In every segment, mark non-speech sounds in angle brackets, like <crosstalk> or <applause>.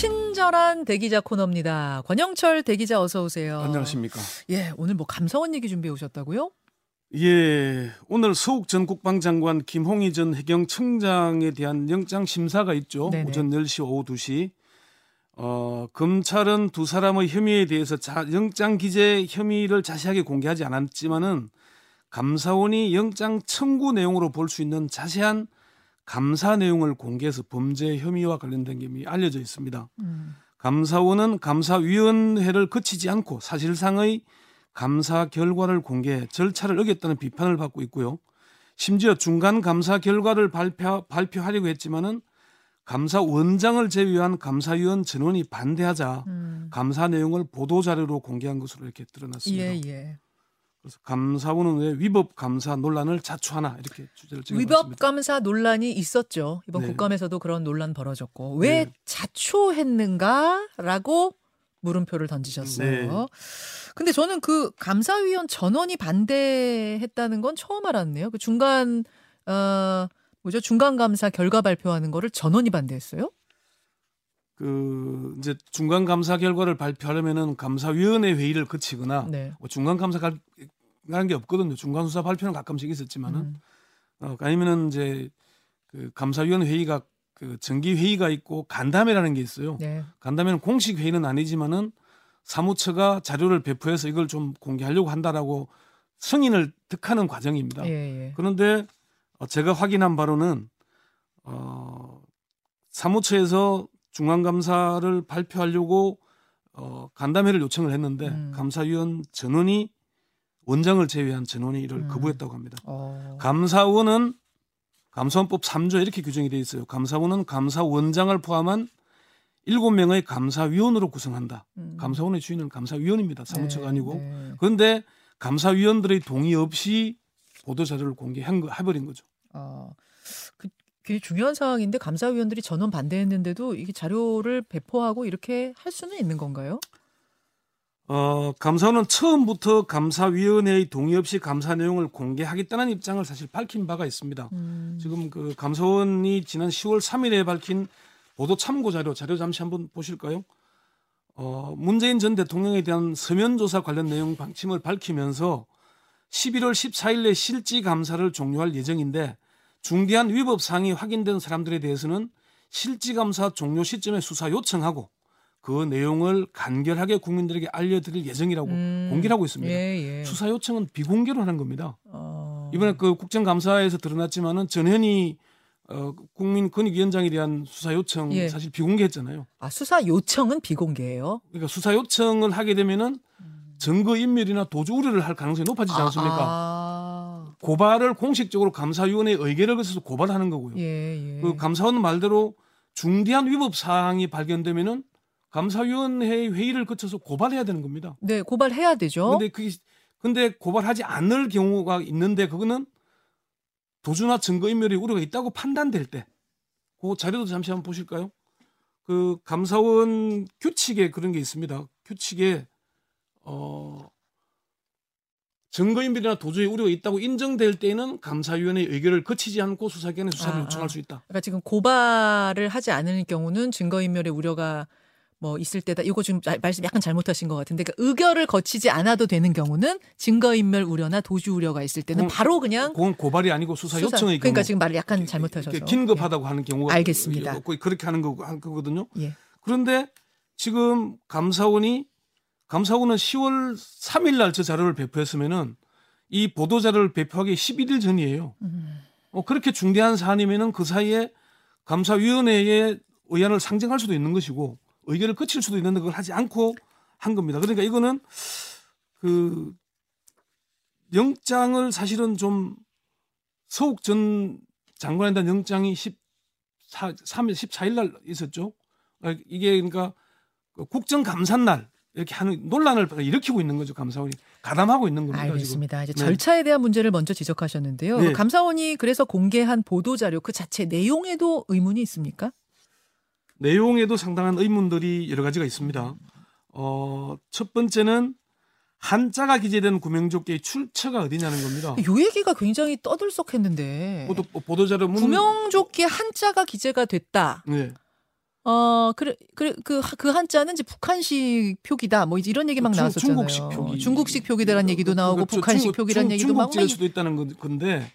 친절한 대기자 코너입니다. 권영철 대기자 어서 오세요. 안녕하십니까. 예, 오늘 뭐 감사원 얘기 준비해 오셨다고요? 예, 오늘 서욱 전 국방장관 김홍희 전 해경청장에 대한 영장 심사가 있죠. 네네. 오전 10시 오후 2시. 어, 검찰은 두 사람의 혐의에 대해서 자, 영장 기재 혐의를 자세하게 공개하지 않았지만은 감사원이 영장 청구 내용으로 볼 수 있는 자세한 감사 내용을 공개해서 범죄 혐의와 관련된 게 알려져 있습니다. 음. 감사원은 감사위원회를 거치지 않고 사실상의 감사 결과를 공개 절차를 어겼다는 비판을 받고 있고요. 심지어 중간 감사 결과를 발표, 발표하려고 했지만은 감사원장을 제외한 감사위원 전원이 반대하자 음. 감사 내용을 보도 자료로 공개한 것으로 이렇게 드러났습니다. 예, 예. 그래서 감사원은 왜 위법 감사 논란을 자초하나 이렇게 주제를 위법 찍어봤습니다. 감사 논란이 있었죠. 이번 네. 국감에서도 그런 논란 벌어졌고 왜 네. 자초했는가라고 물음표를 던지셨어요. 네. 근데 저는 그 감사위원 전원이 반대했다는 건 처음 알았네요. 그 중간 어 뭐죠? 중간 감사 결과 발표하는 거를 전원이 반대했어요? 그 이제 중간 감사 결과를 발표하려면은 감사위원회 회의를 거치거나 네. 뭐 중간 감사 갈 가는 게 없거든요. 중간 수사 발표는 가끔씩 있었지만은 음. 어, 아니면은 이제 그 감사위원 회의가 그 정기 회의가 있고 간담회라는 게 있어요. 네. 간담회는 공식 회의는 아니지만은 사무처가 자료를 배포해서 이걸 좀 공개하려고 한다라고 승인을 득하는 과정입니다. 예, 예. 그런데 어, 제가 확인한 바로는 어, 사무처에서 중앙감사를 발표하려고 어, 간담회를 요청을 했는데 음. 감사위원 전원이 원장을 제외한 전원이 이를 음. 거부했다고 합니다. 어. 감사원은 감사원법 3조 이렇게 규정이 되어 있어요. 감사원은 감사원장을 포함한 7명의 감사위원으로 구성한다. 음. 감사원의 주인은 감사위원입니다. 사무처가 네, 아니고. 네. 그런데 감사위원들의 동의 없이 보도 자료를 공개한 거 해버린 거죠. 어, 그, 그게 중요한 상황인데 감사위원들이 전원 반대했는데도 이게 자료를 배포하고 이렇게 할 수는 있는 건가요? 어, 감사원은 처음부터 감사위원회의 동의 없이 감사 내용을 공개하겠다는 입장을 사실 밝힌 바가 있습니다. 음. 지금 그 감사원이 지난 10월 3일에 밝힌 보도 참고 자료 자료 잠시 한번 보실까요? 어, 문재인 전 대통령에 대한 서면 조사 관련 내용 방침을 밝히면서 11월 14일 내 실지 감사를 종료할 예정인데 중대한 위법 사항이 확인된 사람들에 대해서는 실지 감사 종료 시점에 수사 요청하고 그 내용을 간결하게 국민들에게 알려드릴 예정이라고 음. 공개를 하고 있습니다. 예, 예. 수사 요청은 비공개로 하는 겁니다. 어. 이번에 그 국정감사에서 드러났지만은 전현희 어, 국민권익위원장에 대한 수사 요청 예. 사실 비공개했잖아요. 아, 수사 요청은 비공개예요. 그러니까 수사 요청을 하게 되면은 증거 인멸이나 도주 우려를 할 가능성이 높아지지 않습니까? 아, 고발을 공식적으로 감사위원회에 의결을 거쳐서 고발하는 거고요. 예, 예. 그 감사원 말대로 중대한 위법 사항이 발견되면은 감사위원회 회의를 거쳐서 고발해야 되는 겁니다. 네, 고발해야 되죠. 근데 그게 근데 고발하지 않을 경우가 있는데 그거는 도주나 증거 인멸의 우려가 있다고 판단될 때, 그 자료도 잠시 한번 보실까요? 그 감사원 규칙에 그런 게 있습니다. 규칙에 어 증거 인멸이나 도주의 우려가 있다고 인정될 때에는 감사위원회 의결을 거치지 않고 수사기관에 수사를 아, 요청할 아. 수 있다. 그러니까 지금 고발을 하지 않을 경우는 증거인멸의 우려가 뭐 있을 때다. 이거 지금 자- 말씀 약간 잘못하신 것 같은데, 그러니까 의결을 거치지 않아도 되는 경우는 증거인멸 우려나 도주 우려가 있을 때는 그건- 바로 그냥 그건 고발이 아니고 수사, 수사- 요청의. 그러니까 지금 말을 약간 잘못하셔서 긴급하다고 하는 경우가 알겠습니다. 그렇게 하는 거한 거거든요. 예. 예. 그런데 지금 감사원이 감사원은 10월 3일 날 저 자료를 배포했으면은 이 보도 자료를 배포하기 11일 전이에요. 음. 어, 그렇게 중대한 사안이면은 그 사이에 감사위원회의 의안을 상정할 수도 있는 것이고 의결을 거칠 수도 있는데 그걸 하지 않고 한 겁니다. 그러니까 이거는 그 영장을 사실은 좀 서욱 전 장관에 대한 영장이 14, 3일 14일 날 있었죠. 아, 이게 그러니까 그 국정감사 날 이렇게 하는 논란을 일으키고 있는 거죠. 감사원이 가담하고 있는 겁니다. 알겠습니다. 이제 네. 절차에 대한 문제를 먼저 지적하셨는데요. 네. 감사원이 그래서 공개한 보도 자료 그 자체 내용에도 의문이 있습니까? 내용에도 상당한 의문들이 여러 가지가 있습니다. 어, 첫 번째는 한자가 기재된 구명조끼의 출처가 어디냐는 겁니다. 요 얘기가 굉장히 떠들썩했는데 보도 보도자료 문 구명조끼 한자가 기재가 됐다. 네. 어, 그래, 그래, 그, 그 한자는 이제 북한식 표기다. 뭐 이런 얘기 막 중- 나왔었잖아요. 중국식 표기. 중국식 표기다라는 얘기도 나오고 그렇죠. 북한식 표기라는 중- 얘기도 막 중국제일 막 수도 있다는 건- 건데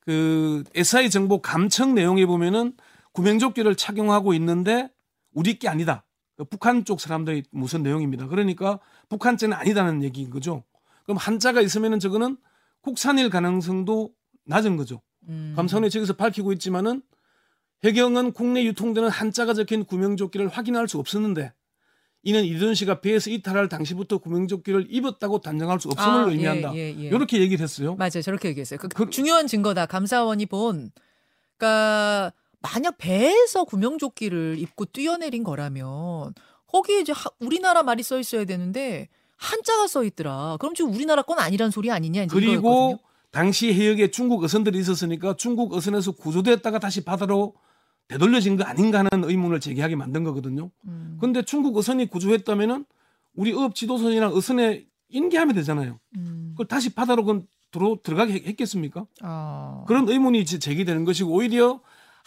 그 SI 정보 감청 내용에 보면은 구명조끼를 착용하고 있는데 우리 게 아니다. 그 북한 쪽 사람들이 무슨 내용입니다. 그러니까 북한제는 아니다는 얘기인 거죠. 그럼 한자가 있으면은 저거는 국산일 가능성도 낮은 거죠. 음. 감사원이 저기서 밝히고 있지만은 해경은 국내 유통되는 한자가 적힌 구명조끼를 확인할 수 없었는데 이는 이든 씨가 배에서 이탈할 당시부터 구명조끼를 입었다고 단정할 수 없음을 아, 의미한다. 예, 예, 예. 이렇게 얘기를 했어요. 맞아요. 저렇게 얘기했어요. 그, 그- 중요한 증거다. 감사원이 본. 그러니까 만약 배에서 구명조끼를 입고 뛰어내린 거라면 거기에 이제 하- 우리나라 말이 써 있어야 되는데 한자가 써 있더라. 그럼 지금 우리나라 건 아니란 소리 아니냐 이제 그리고 이거였거든요. 당시 해역에 중국 어선들이 있었으니까 중국 어선에서 구조됐다가 다시 바다로 되돌려진 거 아닌가 하는 의문을 제기하게 만든 거거든요. 음, 근데 중국 어선이 구조했다면은 우리 어업 지도선이나 어선에 인계하면 되잖아요. 음. 그걸 다시 바다로 들어 들어가게 했- 했겠습니까? 아. 그런 의문이 제- 제기되는 것이고 오히려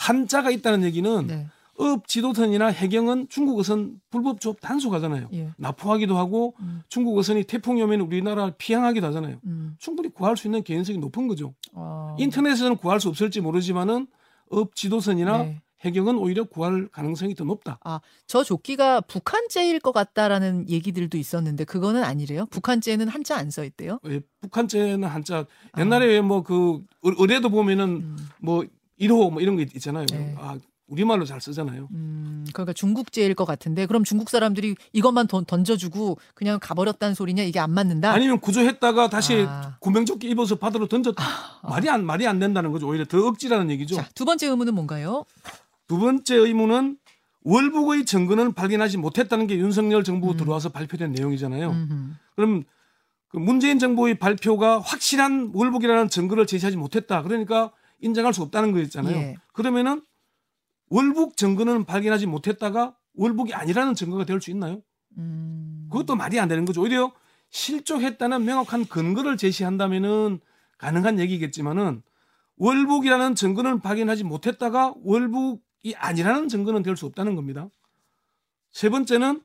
한자가 있다는 얘기는 네. 어업 지도선이나 해경은 중국 어선 불법 조업 단속하잖아요. 예. 나포하기도 하고 음. 중국 어선이 태풍이 오면 우리나라 피항하기도 하잖아요. 음. 충분히 구할 수 있는 개연성이 높은 거죠. 아. 인터넷에서는 구할 수 없을지 모르지만은 어업 지도선이나 네. 해경은 오히려 구할 가능성이 더 높다. 저 조끼가 북한제일 것 같다라는 얘기들도 있었는데 그거는 아니래요. 북한제는 한자 안 써 있대요. 예, 북한제는 한자 옛날에 뭐 그 어뢰도 보면은 음. 뭐 1호 뭐 이런 거 있- 있잖아요. 네. 아, 우리말로 잘 쓰잖아요. 음, 그러니까 중국제일 것 같은데 그럼 중국 사람들이 이것만 던, 던져주고 그냥 가버렸다는 소리냐 이게 안 맞는다. 아니면 구조했다가 다시 아. 구명조끼 입어서 바다로 던졌다. <laughs> 말이 안 말이 안 된다는 거죠. 오히려 더 억지라는 얘기죠. 자, 두 번째 의문은 뭔가요? 두 번째 의문은 월북의 증거는 발견하지 못했다는 게 윤석열 정부 들어와서 발표된 내용이잖아요. 음흠. 그럼 그 문재인 정부의 발표가 확실한 월북이라는 증거를 제시하지 못했다. 그러니까 인정할 수 없다는 거였잖아요. 예. 그러면은 월북 증거는 발견하지 못했다가 월북이 아니라는 증거가 될 수 있나요? 음. 그것도 말이 안 되는 거죠. 오히려 실족했다는 명확한 근거를 제시한다면은 가능한 얘기겠지만은 월북이라는 증거는 발견하지 못했다가 월북이 아니라는 증거는 될 수 없다는 겁니다. 세 번째는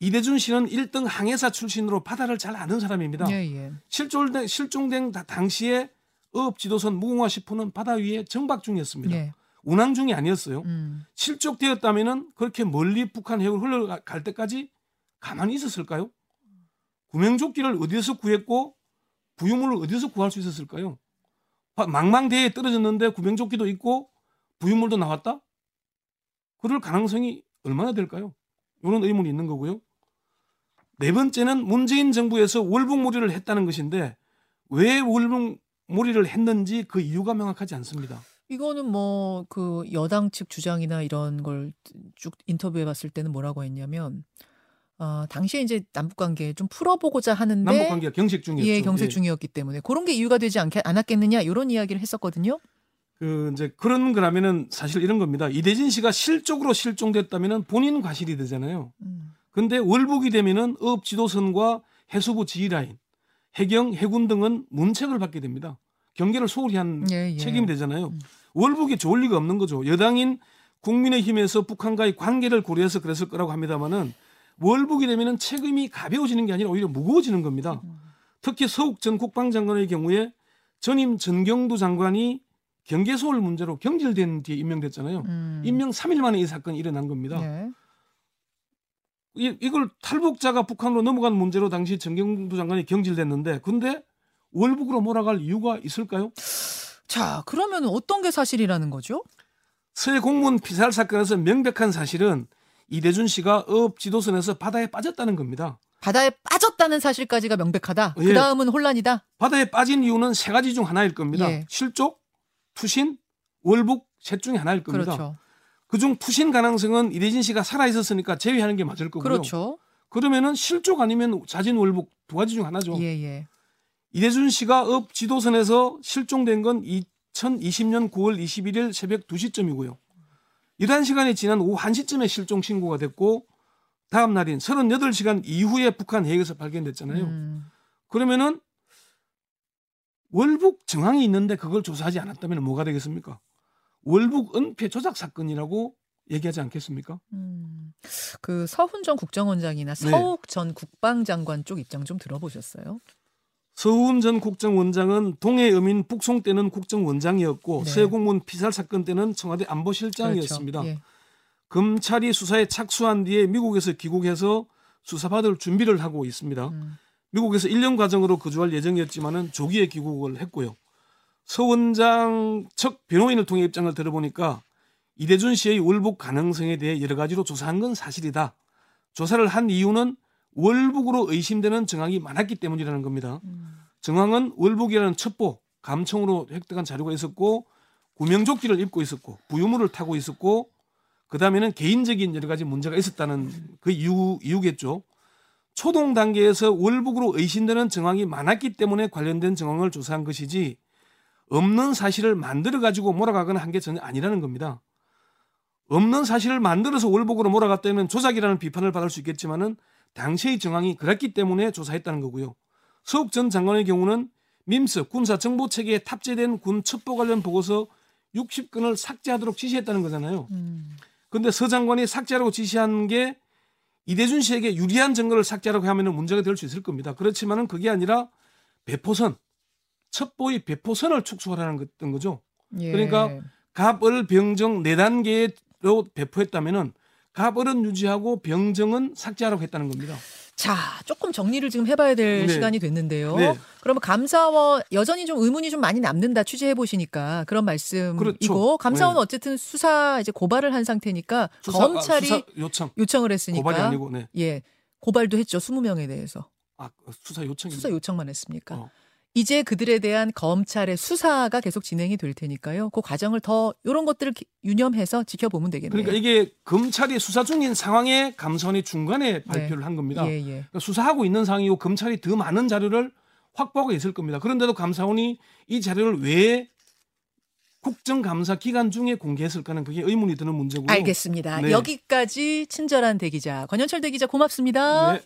이대준 씨는 1등 항해사 출신으로 바다를 잘 아는 사람입니다. 예, 예. 실종된, 실종된 다- 당시에 어업 지도선 무궁화 10호는 바다 위에 정박 중이었습니다. 예. 운항 중이 아니었어요. 음. 실족되었다면은 그렇게 멀리 북한 해역을 흘러갈 때까지 가만히 있었을까요? 구명조끼를 어디서 구했고 부유물을 어디서 구할 수 있었을까요? 바- 망망대해에 떨어졌는데 구명조끼도 있고 부유물도 나왔다? 그럴 가능성이 얼마나 될까요? 이런 의문이 있는 거고요. 네 번째는 문재인 정부에서 월북몰이를 했다는 것인데 왜 월북 몰이를 했는지 그 이유가 명확하지 않습니다. 이거는 뭐 그 여당 측 주장이나 이런 걸 쭉 인터뷰해 봤을 때는 뭐라고 했냐면 어, 당시에 이제 남북 관계 좀 풀어보고자 하는데 남북 관계가 경색 중이었죠. 예, 경색 예. 중이었기 때문에 그런 게 이유가 되지 않게 않았겠느냐 이런 이야기를 했었거든요. 그 이제 그런 거라면은 사실 이런 겁니다. 이대준 씨가 실족으로 실종됐다면은 본인 과실이 되잖아요. 음. 근데 월북이 되면은 어업 지도선과 해수부 지휘 라인, 해경, 해군 등은 문책을 받게 됩니다. 경계를 소홀히 한 예, 예. 책임이 되잖아요. 음. 월북이 좋을 리가 없는 거죠. 여당인 국민의힘에서 북한과의 관계를 고려해서 그랬을 거라고 합니다만은 월북이 되면은 책임이 가벼워지는 게 아니라 오히려 무거워지는 겁니다. 음. 특히 서욱 전 국방장관의 경우에 전임 전경두 장관이 경계 소홀 문제로 경질된 뒤에 임명됐잖아요. 음. 임명 3일 만에 이 사건이 일어난 겁니다. 예. 이, 이걸 탈북자가 북한으로 넘어간 문제로 당시 전경두 장관이 경질됐는데 근데 월북으로 몰아갈 이유가 있을까요? 자, 그러면 어떤 게 사실이라는 거죠? 서해 공무원 피살 사건에서 명백한 사실은 이대준 씨가 어업 지도선에서 바다에 빠졌다는 겁니다. 바다에 빠졌다는 사실까지가 명백하다. 예. 그 다음은 혼란이다. 바다에 빠진 이유는 세 가지 중 하나일 겁니다. 예. 실족, 투신, 월북 셋 중에 하나일 겁니다. 그렇죠. 그중 투신 가능성은 이대진 씨가 살아 있었으니까 제외하는 게 맞을 거고요. 그렇죠. 그러면은 실족 아니면 자진 월북 두 가지 중 하나죠. 예, 예. 이대준 씨가 어업 지도선에서 실종된 건 2020년 9월 21일 새벽 2시쯤이고요. 이러한 시간이 지난 오후 1시쯤에 실종 신고가 됐고 다음 날인 38시간 이후에 북한 해역에서 발견됐잖아요. 음. 그러면은 월북 정황이 있는데 그걸 조사하지 않았다면 뭐가 되겠습니까? 월북 은폐 조작 사건이라고 얘기하지 않겠습니까? 음, 그 서훈 전 국정원장이나 네. 서욱 전 국방장관 쪽 입장 좀 들어보셨어요? 서훈 전 국정원장은 동해어민 북송 때는 국정원장이었고 네. 서해공무원 피살 사건 때는 청와대 안보실장이었습니다. 그렇죠. 예. 검찰이 수사에 착수한 뒤에 미국에서 귀국해서 수사받을 준비를 하고 있습니다. 음. 미국에서 1년 과정으로 거주할 예정이었지만은 조기에 귀국을 했고요. 서 원장 측 변호인을 통해 입장을 들어보니까 이대준 씨의 월북 가능성에 대해 여러 가지로 조사한 건 사실이다. 조사를 한 이유는 월북으로 의심되는 정황이 많았기 때문이라는 겁니다. 음. 정황은 월북이라는 첩보, 감청으로 획득한 자료가 있었고 구명조끼를 입고 있었고 부유물을 타고 있었고 그 다음에는 개인적인 여러 가지 문제가 있었다는 그 이유 이유겠죠. 초동 단계에서 월북으로 의심되는 정황이 많았기 때문에 관련된 정황을 조사한 것이지 없는 사실을 만들어 가지고 몰아가거나 한 게 전혀 아니라는 겁니다. 없는 사실을 만들어서 월북으로 몰아갔다면 조작이라는 비판을 받을 수 있겠지만은 당시의 정황이 그랬기 때문에 조사했다는 거고요. 서욱 전 장관의 경우는 민스 군사 정보 체계에 탑재된 군 첩보 관련 보고서 60건을 삭제하도록 지시했다는 거잖아요. 음. 근데 서 장관이 삭제하라고 지시한 게 이대준 씨에게 유리한 증거를 삭제하라고 하면 문제가 될 수 있을 겁니다. 그렇지만은 그게 아니라 배포선, 첩보의 배포선을 축소하라는 거- 거죠. 예. 그러니까 갑을 병정 네 단계로 배포했다면은 갑을은 유지하고 병정은 삭제하라고 했다는 겁니다. 자, 조금 정리를 지금 해봐야 될 네. 시간이 됐는데요. 네. 그러면 감사원 여전히 좀 의문이 좀 많이 남는다 취재해 보시니까 그런 말씀이고 그렇죠. 감사원은 네. 어쨌든 수사 이제 고발을 한 상태니까 수사, 검찰이 아, 요청 요청 을 했으니까 고발이 아니고 네. 예 고발도 했죠 20명에 대해서 아 수사 요청이 수사 요청만 했으니까 어. 이제 그들에 대한 검찰의 수사가 계속 진행이 될 테니까요. 그 과정을 더 이런 것들을 기- 유념해서 지켜보면 되겠네요. 그러니까 이게 검찰이 수사 중인 상황에 감사원이 중간에 발표를 한 겁니다. 예, 예. 그러니까 수사하고 있는 상황이고 검찰이 더 많은 자료를 확보하고 있을 겁니다. 그런데도 감사원이 이 자료를 왜 국정감사 기간 중에 공개했을까는 그게 의문이 드는 문제고요. 알겠습니다. 네. 여기까지 친절한 대기자 권현철 대기자 고맙습니다. 네.